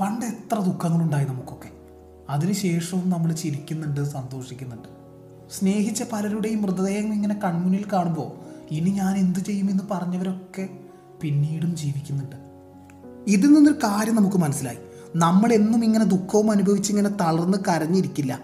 പണ്ട് എത്ര ദുഃഖങ്ങളുണ്ടായി നമുക്കൊക്കെ. അതിനുശേഷവും നമ്മൾ ചിരിക്കുന്നുണ്ട് സന്തോഷിക്കുന്നുണ്ട്. സ്നേഹിച്ച പലരുടെയും മൃതദേഹം ഇങ്ങനെ കൺമുന്നിൽ കാണുമ്പോൾ ഇനി ഞാൻ എന്തു ചെയ്യുമെന്ന് പറഞ്ഞവരൊക്കെ പിന്നീടും ജീവിക്കുന്നുണ്ട്. ഇതിൽ നിന്നൊരു കാര്യം നമുക്ക് മനസ്സിലായി. നമ്മൾ എന്നും ഇങ്ങനെ ദുഃഖവും അനുഭവിച്ച് ഇങ്ങനെ തളർന്ന് കരഞ്ഞിരിക്കില്ല.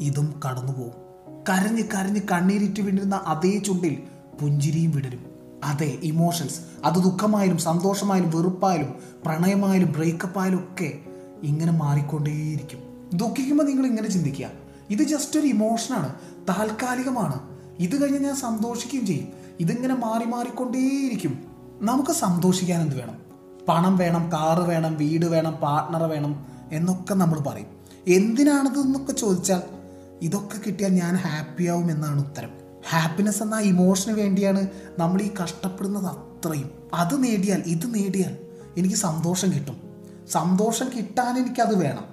ഇതും കടന്നു പോകും കരഞ്ഞ് കരഞ്ഞ് കണ്ണീരിറ്റ് വീണ്ടിരുന്ന അതേ ചുണ്ടിൽ പുഞ്ചിരിയും വിടരും. അതെ ഇമോഷൻസ് അത് ദുഃഖമായാലും സന്തോഷമായാലും വെറുപ്പായാലും പ്രണയമായാലും ബ്രേക്കപ്പ് ആയാലും ഒക്കെ ഇങ്ങനെ മാറിക്കൊണ്ടേയിരിക്കും. ദുഃഖിക്കുമ്പോൾ നിങ്ങൾ ഇങ്ങനെ ചിന്തിക്കുക. ഇത് ജസ്റ്റ് ഒരു ഇമോഷനാണ് താൽക്കാലികമാണ്. ഇത് കഴിഞ്ഞ് ഞാൻ സന്തോഷിക്കുകയും ചെയ്യും. ഇതിങ്ങനെ മാറി മാറിക്കൊണ്ടേയിരിക്കും. നമുക്ക് സന്തോഷിക്കാൻ എന്ത് വേണം? പണം വേണം കാറ് വേണം വീട് വേണം പാർട്ട്ണർ വേണം എന്നൊക്കെ നമ്മൾ പറയും. എന്തിനാണത് എന്നൊക്കെ ചോദിച്ചാൽ ഇതൊക്കെ കിട്ടിയാൽ ഞാൻ ഹാപ്പിയാവും എന്നാണ് ഉത്തരം. ഹാപ്പിനെസ് എന്ന ഇമോഷന് വേണ്ടിയാണ് നമ്മൾ ഈ കഷ്ടപ്പെടുന്നത് അത്രയും. അത് നേടിയാൽ ഇത് നേടിയാൽ എനിക്ക് സന്തോഷം കിട്ടും. സന്തോഷം കിട്ടാൻ എനിക്കത് വേണം.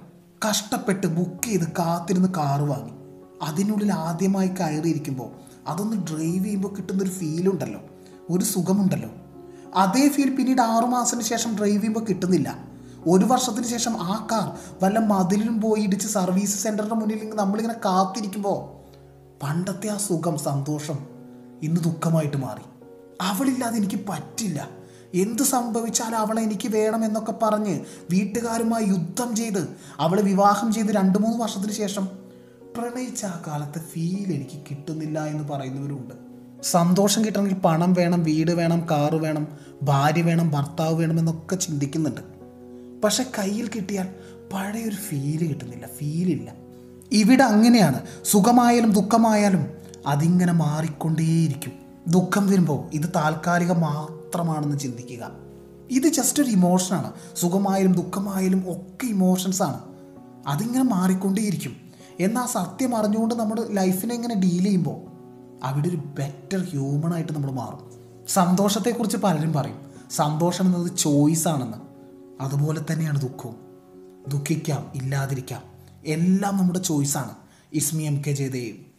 കഷ്ടപ്പെട്ട് ബുക്ക് ചെയ്ത് കാത്തിരുന്ന് കാറ് വാങ്ങി. അതിനുള്ളിൽ ആദ്യമായി കയറിയിരിക്കുമ്പോൾ അതൊന്ന് ഡ്രൈവ് ചെയ്യുമ്പോൾ കിട്ടുന്നൊരു ഫീലുണ്ടല്ലോ ഒരു സുഖമുണ്ടല്ലോ. അതേ ഫീൽ പിന്നീട് ആറുമാസത്തിന് ശേഷം ഡ്രൈവ് ചെയ്യുമ്പോൾ കിട്ടുന്നില്ല. ഒരു വർഷത്തിന് ശേഷം ആ കാർ വല്ല മതിലിലും പോയി ഇടിച്ച് സർവീസ് സെന്ററിന്റെ മുന്നിൽ നമ്മളിങ്ങനെ കാത്തിരിക്കുമ്പോൾ പണ്ടത്തെ ആ സുഖം സന്തോഷം ഇന്ന് ദുഃഖമായിട്ട് മാറി. അവളില്ലാതെ എനിക്ക് പറ്റില്ല. എന്ത് സംഭവിച്ചാൽ അവളെ എനിക്ക് വേണം എന്നൊക്കെ പറഞ്ഞ് വീട്ടുകാരുമായി യുദ്ധം ചെയ്ത് അവളെ വിവാഹം ചെയ്ത് രണ്ട് മൂന്ന് വർഷത്തിന് ശേഷം പ്രണയിച്ച ആ കാലത്തെ ഫീൽ എനിക്ക് കിട്ടുന്നില്ല എന്ന് പറയുന്നവരുണ്ട് സന്തോഷം കിട്ടണമെങ്കിൽ പണം വേണം വീട് വേണം കാറ് വേണം ഭാര്യ വേണം ഭർത്താവ് വേണം എന്നൊക്കെ ചിന്തിക്കുന്നുണ്ട്. പക്ഷെ കയ്യിൽ കിട്ടിയാൽ പഴയൊരു ഫീൽ കിട്ടുന്നില്ല ഫീലില്ല ഇവിടെ അങ്ങനെയാണ്. സുഖമായാലും ദുഃഖമായാലും അതിങ്ങനെ മാറിക്കൊണ്ടേയിരിക്കും. ദുഃഖം വരുമ്പോൾ ഇത് താൽക്കാലികം മാത്രമാണെന്ന് ചിന്തിക്കുക. ഇത് ജസ്റ്റ് ഒരു ഇമോഷനാണ് സുഖമായാലും ദുഃഖമായാലും ഒക്കെ ഇമോഷൻസാണ് അതിങ്ങനെ മാറിക്കൊണ്ടേയിരിക്കും. എന്നാൽ സത്യം അറിഞ്ഞുകൊണ്ട് നമ്മൾ ലൈഫിനെ ഇങ്ങനെ ഡീൽ ചെയ്യുമ്പോൾ അവിടെ ഒരു ബെറ്റർ ഹ്യൂമൺ ആയിട്ട് നമ്മൾ മാറും. സന്തോഷത്തെക്കുറിച്ച് പലരും പറയും. സന്തോഷം എന്നത് ചോയ്സ് ആണെന്ന്. അതുപോലെ തന്നെയാണ് ദുഃഖവും. ദുഃഖിക്കാം ഇല്ലാതിരിക്കാം. എല്ലാം നമ്മുടെ ചോയ്സാണ് it's me M K Jayadev.